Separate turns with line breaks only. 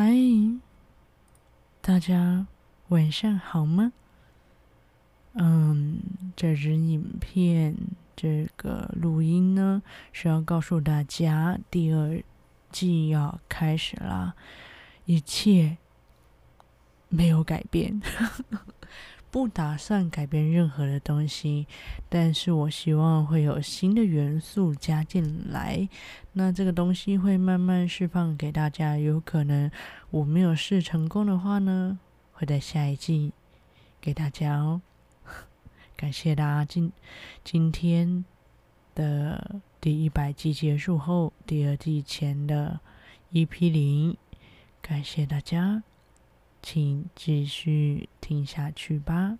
嗨，大家晚上好吗？嗯，这支影片这个录音呢，是要告诉大家第二季要开始啦，一切没有改变。不打算改变任何的东西，但是我希望会有新的元素加进来。那这个东西会慢慢释放给大家。有可能我没有试成功的话呢，会在下一季给大家哦。感谢大家今今天的第一百季结束后，第二季前的 EP 零，感谢大家。请继续听下去吧。